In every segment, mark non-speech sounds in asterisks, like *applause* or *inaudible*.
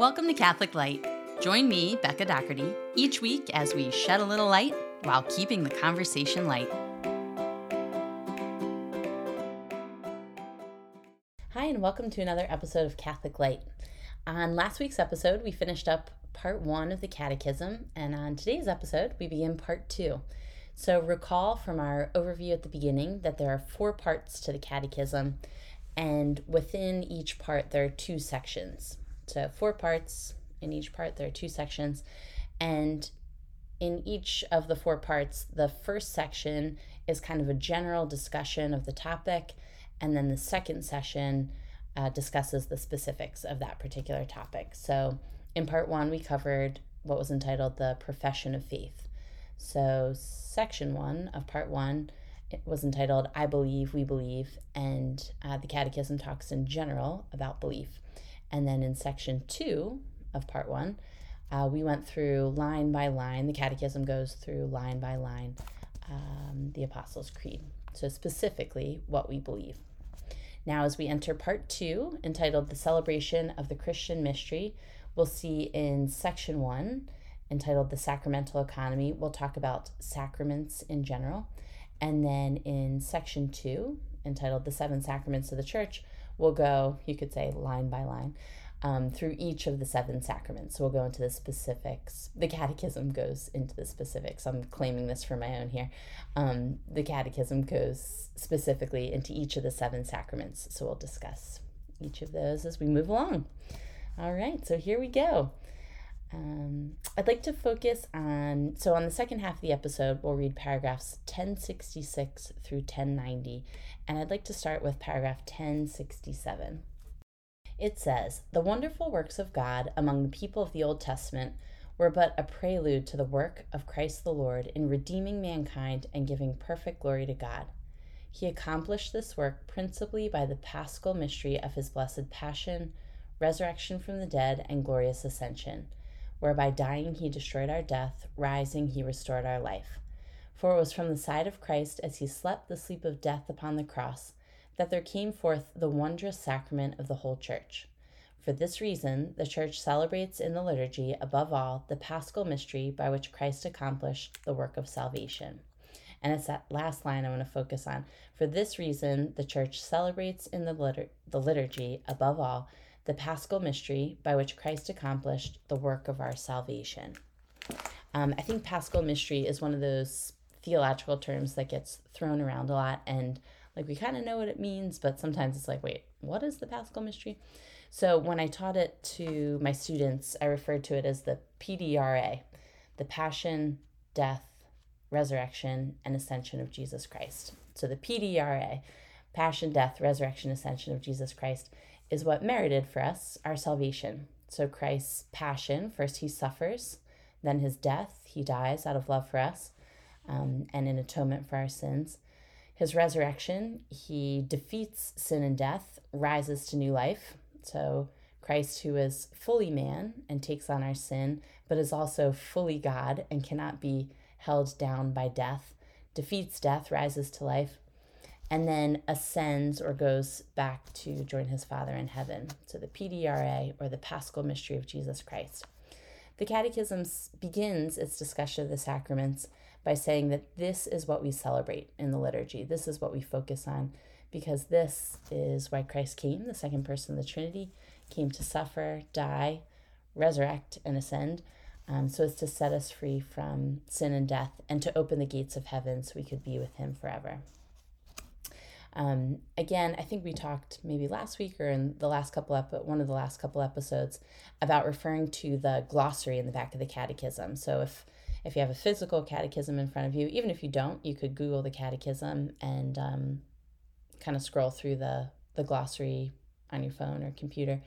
Welcome to Catholic Light. Join me, Becca Doherty, each week as we shed a little light while keeping the conversation light. Hi, and welcome to another episode of Catholic Light. On last week's episode, we finished up part one of the Catechism, and on today's episode, we begin part two. So, recall from our overview at the beginning that there are four parts to the Catechism, and within each part, there are two sections. So, four parts. In each part, there are two sections. And in each of the four parts, the first section is kind of a general discussion of the topic, and then the second session uh, discusses the specifics of that particular topic. So, in part one, we covered what was entitled the Profession of Faith. So, section one of part one it was entitled I Believe, We Believe, and uh, the Catechism talks in general about belief. And then in section two of part one, uh, we went through line by line. The Catechism goes through line by line um, the Apostles' Creed. So, specifically, what we believe. Now, as we enter part two, entitled The Celebration of the Christian Mystery, we'll see in section one, entitled The Sacramental Economy, we'll talk about sacraments in general. And then in section two, entitled The Seven Sacraments of the Church, we'll go, you could say, line by line. Um, through each of the seven sacraments. So we'll go into the specifics. The catechism goes into the specifics. I'm claiming this for my own here. Um, the catechism goes specifically into each of the seven sacraments. So we'll discuss each of those as we move along. All right, so here we go. Um, I'd like to focus on, so on the second half of the episode, we'll read paragraphs 1066 through 1090, and I'd like to start with paragraph 1067. It says, The wonderful works of God among the people of the Old Testament were but a prelude to the work of Christ the Lord in redeeming mankind and giving perfect glory to God. He accomplished this work principally by the paschal mystery of his blessed passion, resurrection from the dead, and glorious ascension whereby dying he destroyed our death, rising he restored our life. For it was from the side of Christ as he slept the sleep of death upon the cross that there came forth the wondrous sacrament of the whole church. For this reason, the church celebrates in the liturgy, above all, the paschal mystery by which Christ accomplished the work of salvation. And it's that last line I want to focus on. For this reason, the church celebrates in the, litur- the liturgy, above all, the paschal mystery by which Christ accomplished the work of our salvation. Um, I think paschal mystery is one of those theological terms that gets thrown around a lot and like we kind of know what it means but sometimes it's like wait what is the paschal mystery? So when i taught it to my students i referred to it as the pdra the passion death resurrection and ascension of jesus christ. So the pdra passion death resurrection ascension of jesus christ is what merited for us our salvation. So, Christ's passion first, he suffers, then his death, he dies out of love for us um, and in atonement for our sins. His resurrection, he defeats sin and death, rises to new life. So, Christ, who is fully man and takes on our sin, but is also fully God and cannot be held down by death, defeats death, rises to life, and then ascends or goes back to join his Father in heaven. So the PDRA or the Paschal Mystery of Jesus Christ. The Catechism begins its discussion of the sacraments by saying that this is what we celebrate in the liturgy. This is what we focus on because this is why Christ came, the second person of the Trinity, came to suffer, die, resurrect, and ascend. Um, so as to set us free from sin and death and to open the gates of heaven so we could be with him forever. Um, again, I think we talked maybe last week or in the last couple of one of the last couple episodes about referring to the glossary in the back of the catechism. So if if you have a physical catechism in front of you, even if you don't, you could Google the catechism and um, kind of scroll through the the glossary on your phone or computer.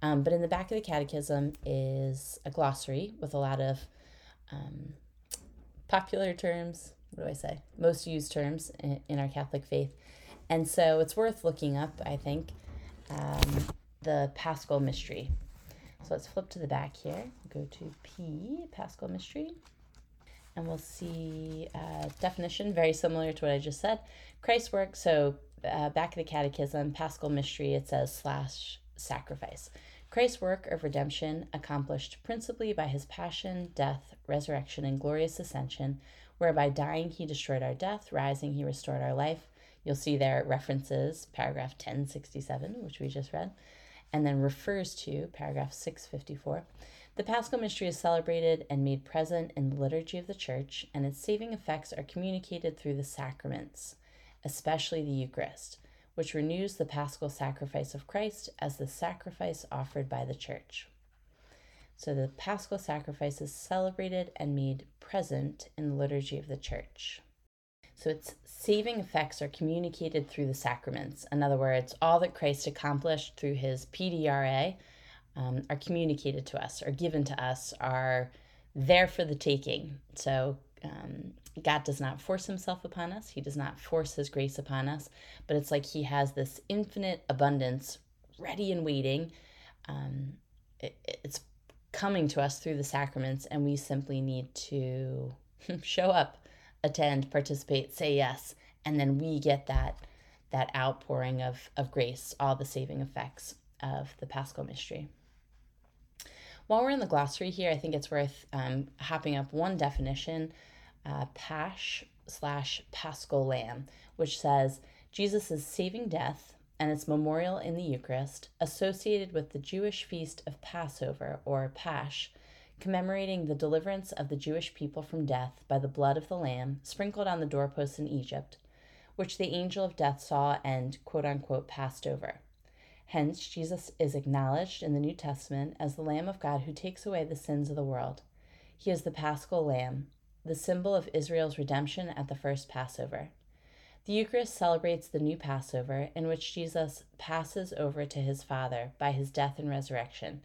Um, but in the back of the catechism is a glossary with a lot of um, popular terms. What do I say? Most used terms in, in our Catholic faith and so it's worth looking up, I think, um, the Paschal Mystery. So let's flip to the back here. Go to P, Paschal Mystery. And we'll see uh, definition, very similar to what I just said. Christ's work, so uh, back of the catechism, Paschal Mystery, it says slash sacrifice. Christ's work of redemption, accomplished principally by his passion, death, resurrection, and glorious ascension, whereby dying he destroyed our death, rising he restored our life. You'll see there it references paragraph 1067, which we just read, and then refers to paragraph 654. The Paschal mystery is celebrated and made present in the liturgy of the Church, and its saving effects are communicated through the sacraments, especially the Eucharist, which renews the Paschal sacrifice of Christ as the sacrifice offered by the Church. So the Paschal sacrifice is celebrated and made present in the liturgy of the church. So its saving effects are communicated through the sacraments. In other words, all that Christ accomplished through his PDRA um, are communicated to us, are given to us, are there for the taking. So um, God does not force himself upon us, he does not force his grace upon us, but it's like he has this infinite abundance ready and waiting. Um, it, it's coming to us through the sacraments, and we simply need to *laughs* show up, attend, participate, say yes, and then we get that that outpouring of, of grace, all the saving effects of the Paschal mystery. While we're in the glossary here, I think it's worth um, hopping up one definition, uh, Pasch slash Paschal Lamb, which says Jesus' saving death and its memorial in the Eucharist, associated with the Jewish feast of Passover, or Pasch, commemorating the deliverance of the Jewish people from death by the blood of the Lamb sprinkled on the doorposts in Egypt, which the angel of death saw and quote unquote passed over. Hence, Jesus is acknowledged in the New Testament as the Lamb of God who takes away the sins of the world. He is the Paschal Lamb, the symbol of Israel's redemption at the first Passover. The Eucharist celebrates the new Passover in which Jesus passes over to his Father by his death and resurrection,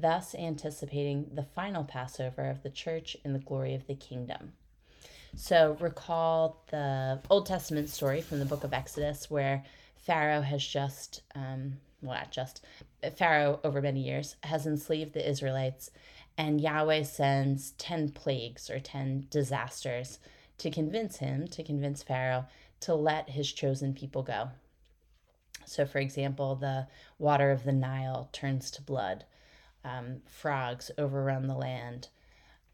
thus anticipating the final Passover of the church in the glory of the kingdom. So, recall the Old Testament story from the book of Exodus where Pharaoh has just, um, well, not just, Pharaoh over many years has enslaved the Israelites, and Yahweh sends 10 plagues or 10 disasters to convince him, to convince Pharaoh to let his chosen people go. So, for example, the water of the Nile turns to blood, um, frogs overrun the land,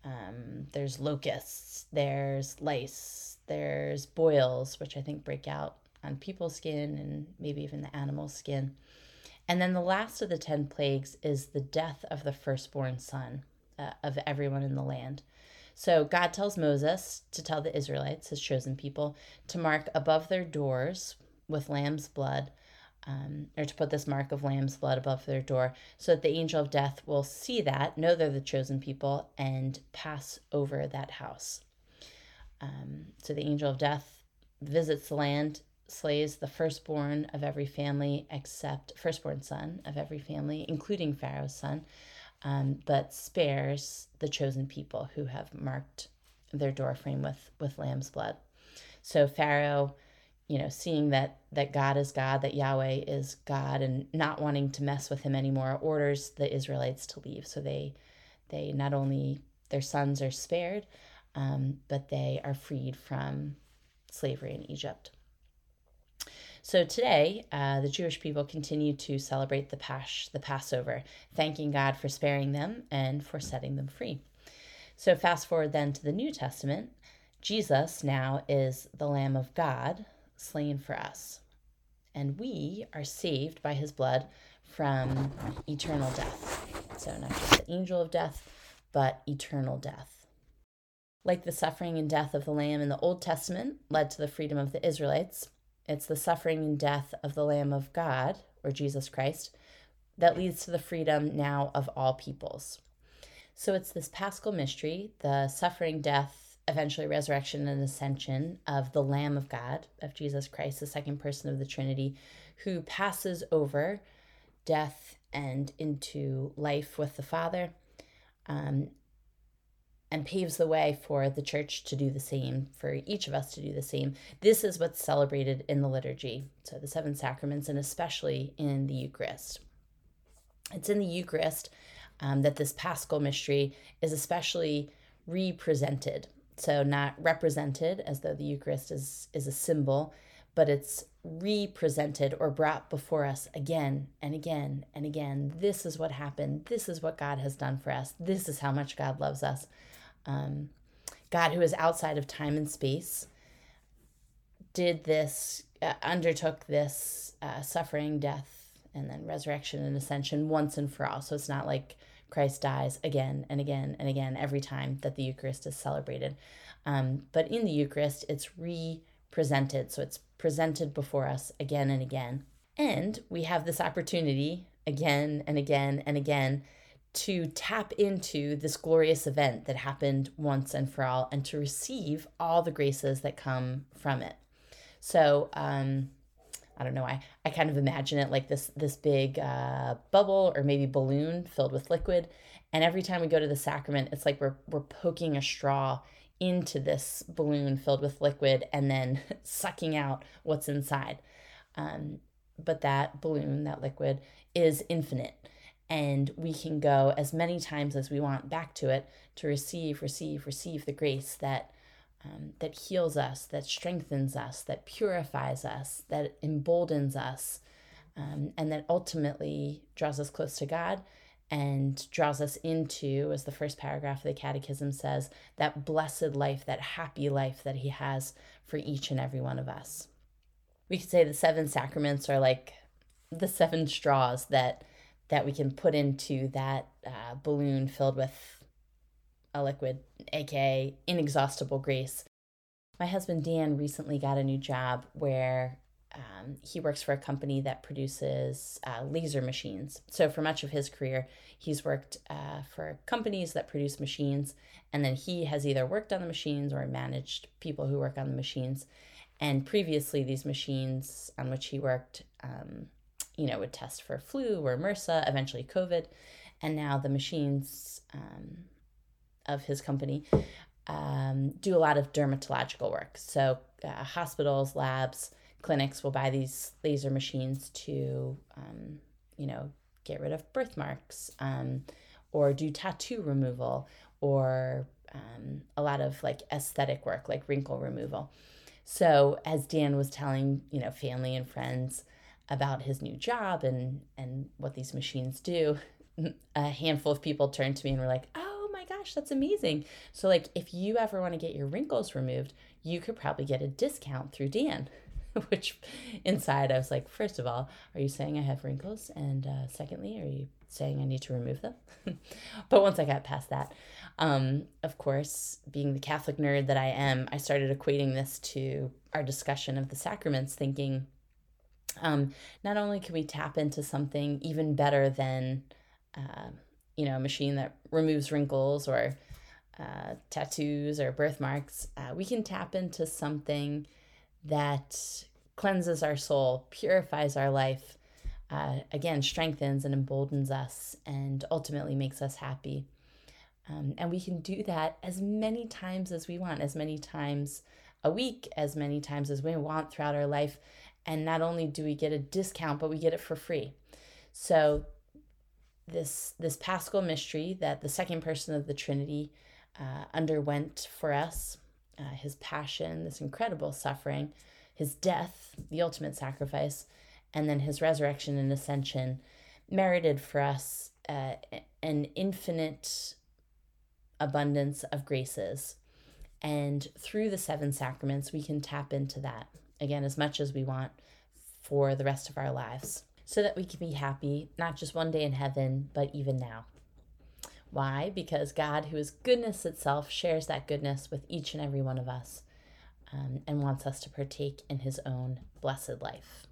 um, there's locusts, there's lice, there's boils, which I think break out on people's skin and maybe even the animal skin. And then the last of the 10 plagues is the death of the firstborn son uh, of everyone in the land. So God tells Moses to tell the Israelites, his chosen people, to mark above their doors with lamb's blood, um, or to put this mark of lamb's blood above their door, so that the angel of death will see that, know they're the chosen people, and pass over that house. Um, so the angel of death visits the land, slays the firstborn of every family except firstborn son of every family, including Pharaoh's son, um, but spares the chosen people who have marked their doorframe with with lamb's blood. So Pharaoh, you know, seeing that that God is God, that Yahweh is God, and not wanting to mess with him anymore, orders the Israelites to leave. So they they not only their sons are spared, um, but they are freed from slavery in Egypt. So today, uh, the Jewish people continue to celebrate the Pasch, the Passover, thanking God for sparing them and for setting them free. So fast forward then to the New Testament, Jesus now is the Lamb of God slain for us. And we are saved by his blood from eternal death. So not just the angel of death, but eternal death. Like the suffering and death of the Lamb in the Old Testament led to the freedom of the Israelites, it's the suffering and death of the Lamb of God, or Jesus Christ, that leads to the freedom now of all peoples. So it's this paschal mystery, the suffering, death, eventually resurrection and ascension of the Lamb of God, of Jesus Christ, the second person of the Trinity, who passes over death and into life with the Father. Um, and paves the way for the church to do the same, for each of us to do the same. This is what's celebrated in the liturgy, so the seven sacraments, and especially in the Eucharist. It's in the Eucharist um, that this paschal mystery is especially represented. So, not represented as though the Eucharist is, is a symbol, but it's represented or brought before us again and again and again. This is what happened. This is what God has done for us. This is how much God loves us. Um, God, who is outside of time and space, did this, uh, undertook this uh, suffering, death, and then resurrection and ascension once and for all. So it's not like Christ dies again and again and again every time that the Eucharist is celebrated. Um, but in the Eucharist, it's re-presented, So it's presented before us again and again. And we have this opportunity again and again and again to tap into this glorious event that happened once and for all and to receive all the graces that come from it. So, um, I don't know. why. I kind of imagine it like this this big uh, bubble or maybe balloon filled with liquid. And every time we go to the sacrament, it's like we're we're poking a straw into this balloon filled with liquid and then *laughs* sucking out what's inside. Um, but that balloon, that liquid, is infinite. And we can go as many times as we want back to it to receive, receive, receive the grace that um, that heals us, that strengthens us, that purifies us, that emboldens us, um, and that ultimately draws us close to God and draws us into, as the first paragraph of the Catechism says, that blessed life, that happy life that He has for each and every one of us. We could say the seven sacraments are like the seven straws that that we can put into that uh, balloon filled with a liquid, aka inexhaustible grace. My husband Dan recently got a new job where um, he works for a company that produces uh, laser machines. So, for much of his career, he's worked uh, for companies that produce machines, and then he has either worked on the machines or managed people who work on the machines. And previously, these machines on which he worked, um, you know, would test for flu or MRSA, eventually COVID. And now the machines um, of his company um, do a lot of dermatological work. So, uh, hospitals, labs, clinics will buy these laser machines to, um, you know, get rid of birthmarks um, or do tattoo removal or um, a lot of like aesthetic work, like wrinkle removal. So as Dan was telling, you know, family and friends about his new job and and what these machines do, *laughs* a handful of people turned to me and were like, "Oh gosh, that's amazing!" So like, if you ever want to get your wrinkles removed, you could probably get a discount through Dan. *laughs* which inside I was like, first of all, are you saying I have wrinkles? And uh, secondly, are you saying I need to remove them? *laughs* but once I got past that, um, of course, being the Catholic nerd that I am, I started equating this to our discussion of the sacraments, thinking um, not only can we tap into something even better than, uh, you know, a machine that removes wrinkles or uh, tattoos or birthmarks, uh, we can tap into something that cleanses our soul, purifies our life, uh, again, strengthens and emboldens us, and ultimately makes us happy. Um, and we can do that as many times as we want, as many times a week, as many times as we want throughout our life. And not only do we get a discount, but we get it for free. So this this Paschal mystery that the second person of the Trinity uh, underwent for us uh, his passion, this incredible suffering, his death, the ultimate sacrifice, and then his resurrection and ascension merited for us uh, an infinite abundance of graces. And through the seven sacraments, we can tap into that again as much as we want for the rest of our lives so that we can be happy, not just one day in heaven, but even now. Why? Because God, who is goodness itself, shares that goodness with each and every one of us um, and wants us to partake in his own blessed life.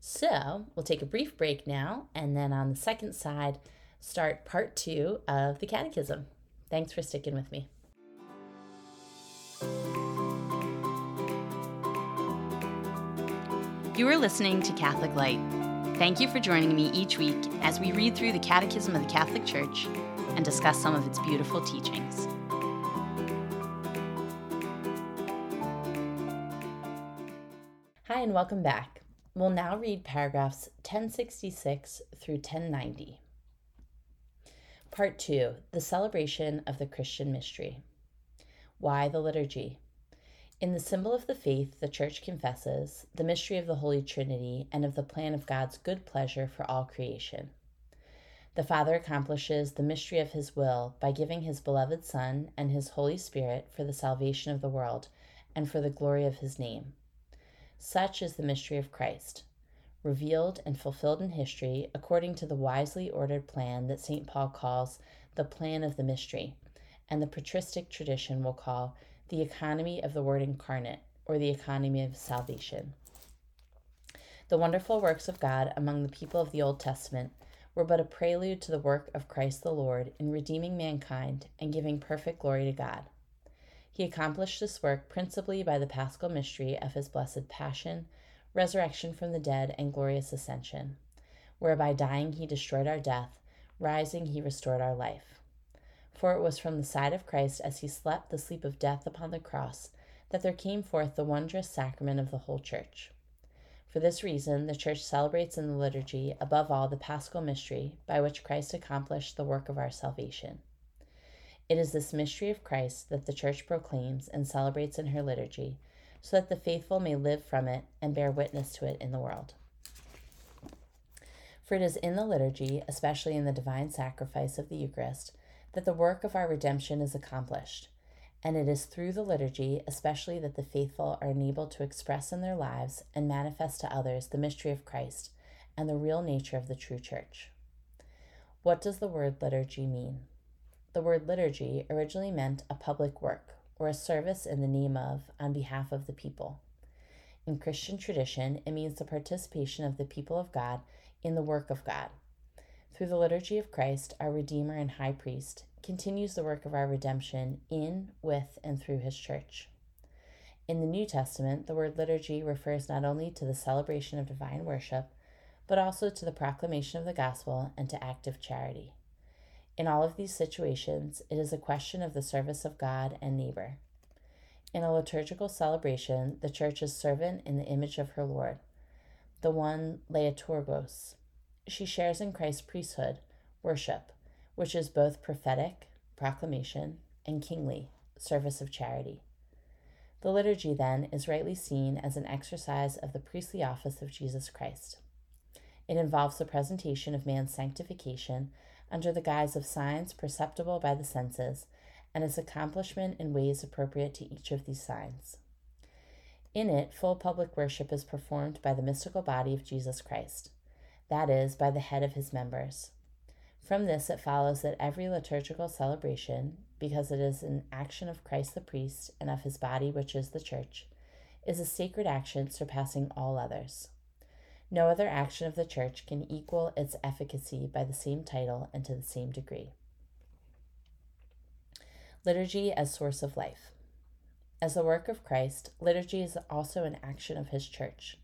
So we'll take a brief break now, and then on the second side, start part two of the Catechism. Thanks for sticking with me. You are listening to Catholic Light Thank you for joining me each week as we read through the Catechism of the Catholic Church and discuss some of its beautiful teachings. Hi, and welcome back. We'll now read paragraphs 1066 through 1090. Part 2 The Celebration of the Christian Mystery. Why the Liturgy? In the symbol of the faith, the Church confesses the mystery of the Holy Trinity and of the plan of God's good pleasure for all creation. The Father accomplishes the mystery of His will by giving His beloved Son and His Holy Spirit for the salvation of the world and for the glory of His name. Such is the mystery of Christ, revealed and fulfilled in history according to the wisely ordered plan that St. Paul calls the plan of the mystery, and the patristic tradition will call the economy of the Word incarnate, or the economy of salvation. The wonderful works of God among the people of the Old Testament were but a prelude to the work of Christ the Lord in redeeming mankind and giving perfect glory to God. He accomplished this work principally by the paschal mystery of his blessed passion, resurrection from the dead, and glorious ascension, whereby dying he destroyed our death, rising he restored our life. For it was from the side of Christ as he slept the sleep of death upon the cross that there came forth the wondrous sacrament of the whole Church. For this reason, the Church celebrates in the liturgy, above all, the paschal mystery by which Christ accomplished the work of our salvation. It is this mystery of Christ that the Church proclaims and celebrates in her liturgy, so that the faithful may live from it and bear witness to it in the world. For it is in the liturgy, especially in the divine sacrifice of the Eucharist, that the work of our redemption is accomplished. And it is through the liturgy, especially, that the faithful are enabled to express in their lives and manifest to others the mystery of Christ and the real nature of the true church. What does the word liturgy mean? The word liturgy originally meant a public work or a service in the name of, on behalf of the people. In Christian tradition, it means the participation of the people of God in the work of God. Through the liturgy of Christ, our Redeemer and High Priest continues the work of our redemption in, with, and through his church. In the New Testament, the word liturgy refers not only to the celebration of divine worship, but also to the proclamation of the gospel and to active charity. In all of these situations, it is a question of the service of God and neighbor. In a liturgical celebration, the church is servant in the image of her Lord, the one Leitourgos. She shares in Christ's priesthood, worship, which is both prophetic, proclamation, and kingly, service of charity. The liturgy, then, is rightly seen as an exercise of the priestly office of Jesus Christ. It involves the presentation of man's sanctification under the guise of signs perceptible by the senses, and its accomplishment in ways appropriate to each of these signs. In it, full public worship is performed by the mystical body of Jesus Christ, that is, by the head of his members. From this, it follows that every liturgical celebration, because it is an action of Christ the priest and of his body, which is the church, is a sacred action surpassing all others. No other action of the Church can equal its efficacy by the same title and to the same degree. Liturgy as source of life. As the work of Christ, liturgy is also an action of His Church.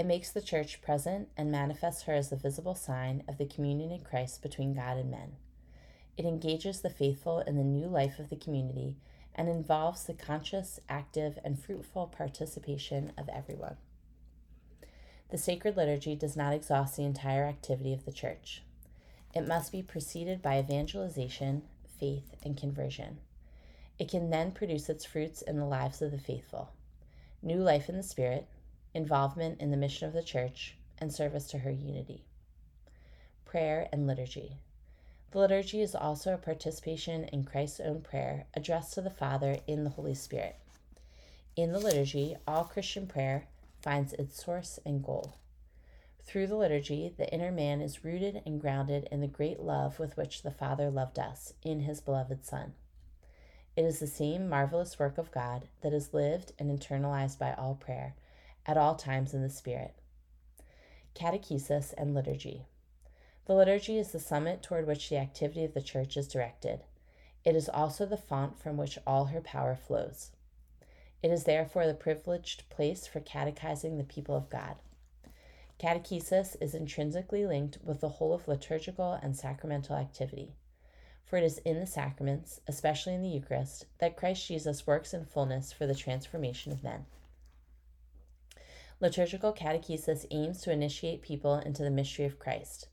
It makes the Church present and manifests her as the visible sign of the communion in Christ between God and men. It engages the faithful in the new life of the community and involves the conscious, active, and fruitful participation of everyone. The sacred liturgy does not exhaust the entire activity of the Church. It must be preceded by evangelization, faith, and conversion. It can then produce its fruits in the lives of the faithful new life in the Spirit, involvement in the mission of the Church, and service to her unity. Prayer and liturgy. The liturgy is also a participation in Christ's own prayer addressed to the Father in the Holy Spirit. In the liturgy, all Christian prayer finds its source and goal. Through the liturgy, the inner man is rooted and grounded in the great love with which the Father loved us in his beloved Son. It is the same marvelous work of God that is lived and internalized by all prayer, at all times in the Spirit. Catechesis and Liturgy. The liturgy is the summit toward which the activity of the Church is directed. It is also the font from which all her power flows. It is therefore the privileged place for catechizing the people of God. Catechesis is intrinsically linked with the whole of liturgical and sacramental activity. For it is in the sacraments, especially in the Eucharist, that Christ Jesus works in fullness for the transformation of men. Liturgical catechesis aims to initiate people into the mystery of Christ.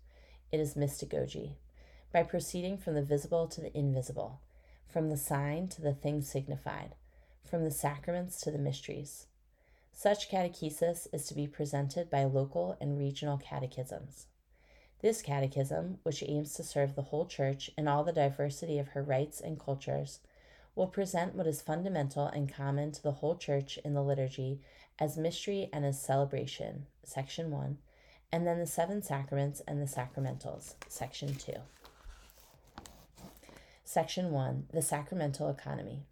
It is mystagogy, by proceeding from the visible to the invisible, from the sign to the thing signified from the sacraments to the mysteries. Such catechesis is to be presented by local and regional catechisms. This catechism, which aims to serve the whole Church in all the diversity of her rites and cultures, will present what is fundamental and common to the whole Church in the liturgy as mystery and as celebration, section 1, and then the seven sacraments and the sacramentals, section 2. Section 1 The Sacramental Economy.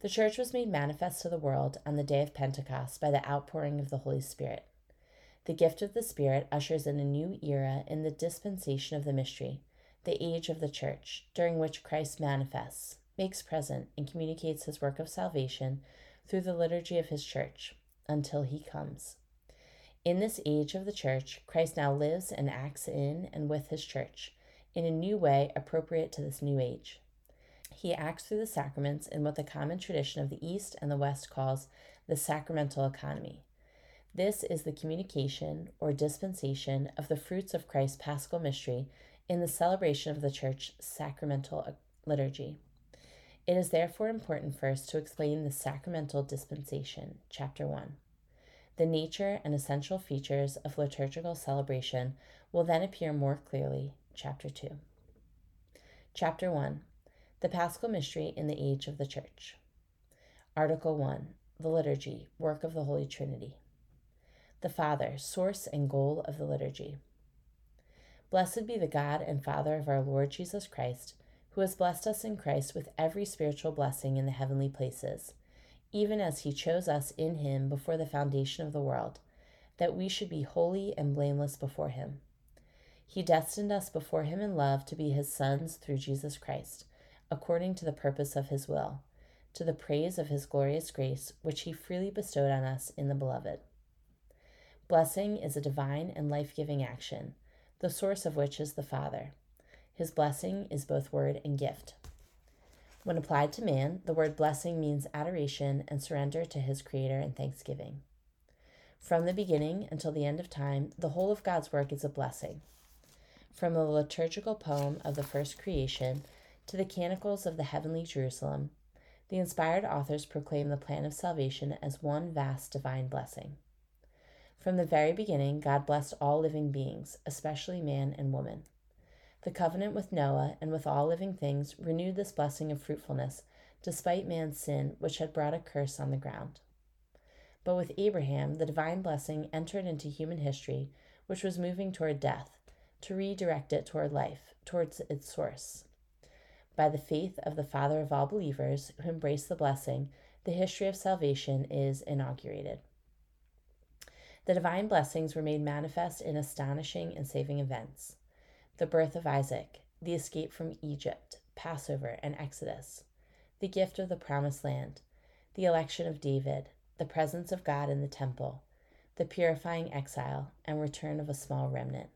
The Church was made manifest to the world on the day of Pentecost by the outpouring of the Holy Spirit. The gift of the Spirit ushers in a new era in the dispensation of the mystery, the age of the Church, during which Christ manifests, makes present, and communicates his work of salvation through the liturgy of his church until he comes. In this age of the church, Christ now lives and acts in and with his church in a new way appropriate to this new age. He acts through the sacraments in what the common tradition of the East and the West calls the sacramental economy. This is the communication or dispensation of the fruits of Christ's paschal mystery in the celebration of the Church sacramental uh, liturgy. It is therefore important first to explain the sacramental dispensation, chapter 1. The nature and essential features of liturgical celebration will then appear more clearly, chapter 2. Chapter 1 The Paschal Mystery in the Age of the Church. Article 1 The Liturgy, Work of the Holy Trinity. The Father, Source and Goal of the Liturgy. Blessed be the God and Father of our Lord Jesus Christ who has blessed us in Christ with every spiritual blessing in the heavenly places, even as he chose us in him before the foundation of the world, that we should be holy and blameless before him. He destined us before him in love to be his sons through Jesus Christ, according to the purpose of his will, to the praise of his glorious grace, which he freely bestowed on us in the Beloved. Blessing is a divine and life giving action, the source of which is the Father. His blessing is both word and gift. When applied to man, the word blessing means adoration and surrender to his Creator and thanksgiving. From the beginning until the end of time, the whole of God's work is a blessing. From the liturgical poem of the first creation to the canticles of the heavenly Jerusalem, the inspired authors proclaim the plan of salvation as one vast divine blessing. From the very beginning, God blessed all living beings, especially man and woman. The covenant with Noah and with all living things renewed this blessing of fruitfulness, despite man's sin, which had brought a curse on the ground. But with Abraham, the divine blessing entered into human history, which was moving toward death, to redirect it toward life, towards its source. By the faith of the Father of all believers who embrace the blessing, the history of salvation is inaugurated. The divine blessings were made manifest in astonishing and saving events the birth of Isaac, the escape from Egypt, Passover, and Exodus, the gift of the promised land, the election of David, the presence of God in the temple, the purifying exile, and return of a small remnant.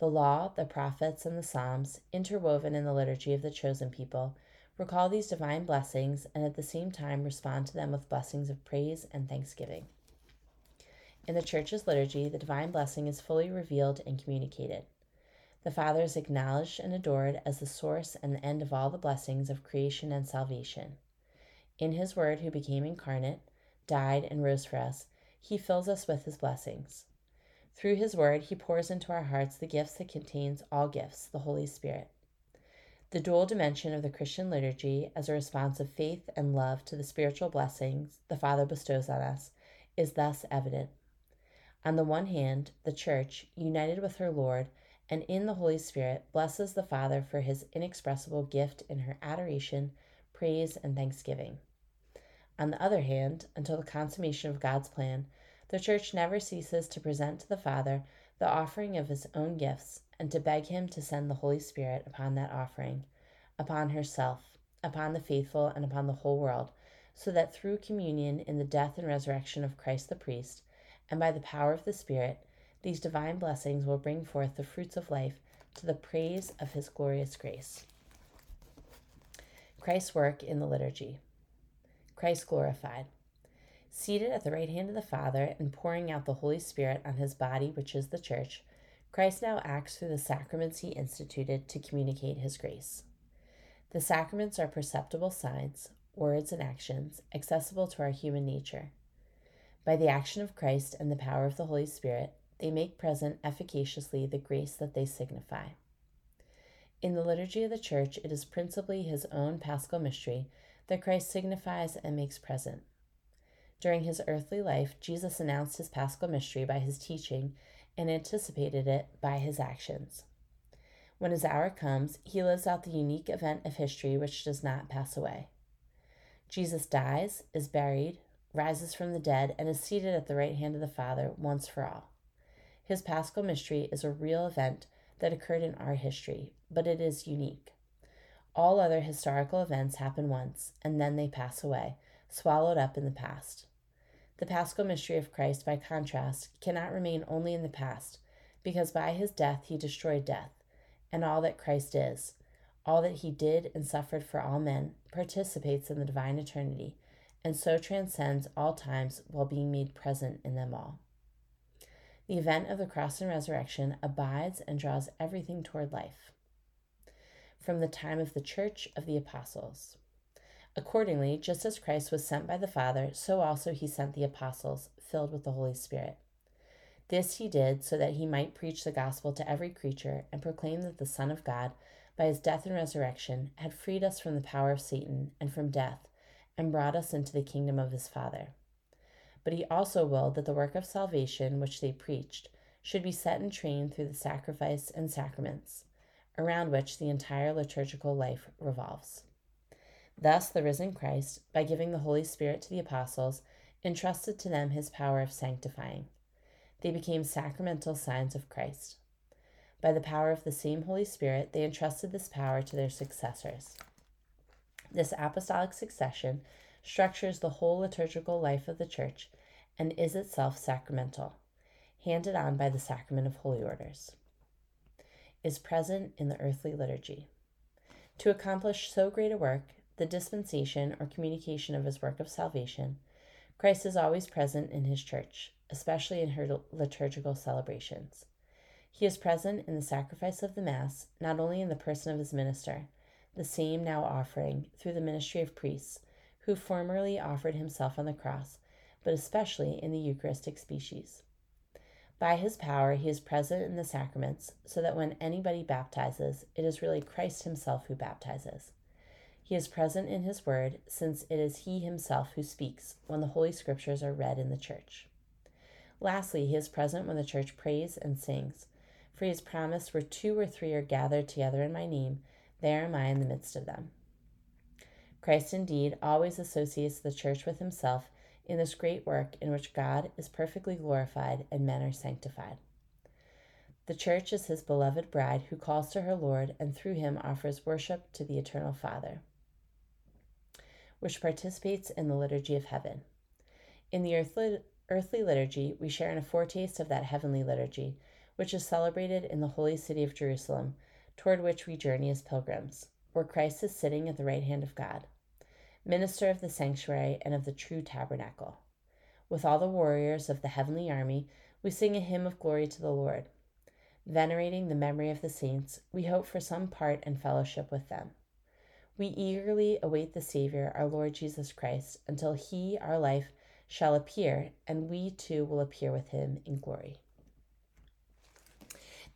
The law, the prophets, and the Psalms, interwoven in the liturgy of the chosen people, recall these divine blessings and at the same time respond to them with blessings of praise and thanksgiving. In the Church's liturgy, the divine blessing is fully revealed and communicated. The Father is acknowledged and adored as the source and the end of all the blessings of creation and salvation. In His Word, who became incarnate, died, and rose for us, He fills us with His blessings. Through His Word, He pours into our hearts the gifts that contains all gifts, the Holy Spirit. The dual dimension of the Christian liturgy, as a response of faith and love to the spiritual blessings the Father bestows on us, is thus evident. On the one hand, the Church, united with her Lord, and in the Holy Spirit blesses the Father for his inexpressible gift in her adoration, praise, and thanksgiving. On the other hand, until the consummation of God's plan, the Church never ceases to present to the Father the offering of his own gifts and to beg him to send the Holy Spirit upon that offering, upon herself, upon the faithful, and upon the whole world, so that through communion in the death and resurrection of Christ the priest, and by the power of the Spirit, these divine blessings will bring forth the fruits of life to the praise of his glorious grace. Christ's work in the liturgy. Christ glorified. Seated at the right hand of the Father and pouring out the Holy Spirit on his body, which is the church, Christ now acts through the sacraments he instituted to communicate his grace. The sacraments are perceptible signs, words, and actions accessible to our human nature. By the action of Christ and the power of the Holy Spirit, they make present efficaciously the grace that they signify. In the liturgy of the Church, it is principally his own paschal mystery that Christ signifies and makes present. During his earthly life, Jesus announced his paschal mystery by his teaching and anticipated it by his actions. When his hour comes, he lives out the unique event of history which does not pass away. Jesus dies, is buried, rises from the dead, and is seated at the right hand of the Father once for all. His paschal mystery is a real event that occurred in our history, but it is unique. All other historical events happen once, and then they pass away, swallowed up in the past. The paschal mystery of Christ, by contrast, cannot remain only in the past, because by his death he destroyed death, and all that Christ is, all that he did and suffered for all men, participates in the divine eternity, and so transcends all times while being made present in them all. The event of the cross and resurrection abides and draws everything toward life. From the time of the church of the apostles. Accordingly, just as Christ was sent by the Father, so also he sent the apostles, filled with the Holy Spirit. This he did so that he might preach the gospel to every creature and proclaim that the Son of God, by his death and resurrection, had freed us from the power of Satan and from death, and brought us into the kingdom of his Father. But he also willed that the work of salvation which they preached should be set in train through the sacrifice and sacraments, around which the entire liturgical life revolves. Thus, the risen Christ, by giving the Holy Spirit to the apostles, entrusted to them his power of sanctifying. They became sacramental signs of Christ. By the power of the same Holy Spirit, they entrusted this power to their successors. This apostolic succession structures the whole liturgical life of the Church and is itself sacramental, handed on by the sacrament of holy orders. Is present in the earthly liturgy. To accomplish so great a work, the dispensation or communication of his work of salvation, Christ is always present in his church, especially in her liturgical celebrations. He is present in the sacrifice of the Mass, not only in the person of his minister, the same now offering, through the ministry of priests, who formerly offered himself on the cross, but especially in the Eucharistic species. By his power, he is present in the sacraments, so that when anybody baptizes, it is really Christ himself who baptizes. He is present in his word, since it is he himself who speaks when the Holy Scriptures are read in the church. Lastly, he is present when the church prays and sings, for he has promised, Where two or three are gathered together in my name, there am I in the midst of them. Christ indeed always associates the church with himself in this great work in which God is perfectly glorified and men are sanctified. The church is his beloved bride who calls to her Lord and through him offers worship to the eternal Father which participates in the liturgy of heaven. In the earthly, earthly liturgy, we share in a foretaste of that heavenly liturgy, which is celebrated in the holy city of Jerusalem, toward which we journey as pilgrims, where Christ is sitting at the right hand of God, minister of the sanctuary and of the true tabernacle. With all the warriors of the heavenly army, we sing a hymn of glory to the Lord. Venerating the memory of the saints, we hope for some part and fellowship with them. We eagerly await the Savior, our Lord Jesus Christ, until he, our life, shall appear, and we too will appear with him in glory.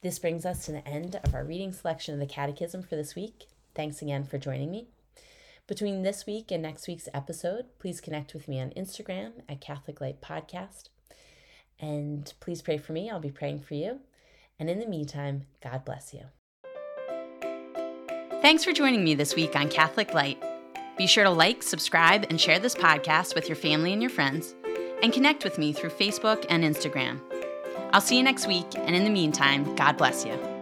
This brings us to the end of our reading selection of the Catechism for this week. Thanks again for joining me. Between this week and next week's episode, please connect with me on Instagram at Catholic Light Podcast. And please pray for me. I'll be praying for you. And in the meantime, God bless you. Thanks for joining me this week on Catholic Light. Be sure to like, subscribe, and share this podcast with your family and your friends, and connect with me through Facebook and Instagram. I'll see you next week, and in the meantime, God bless you.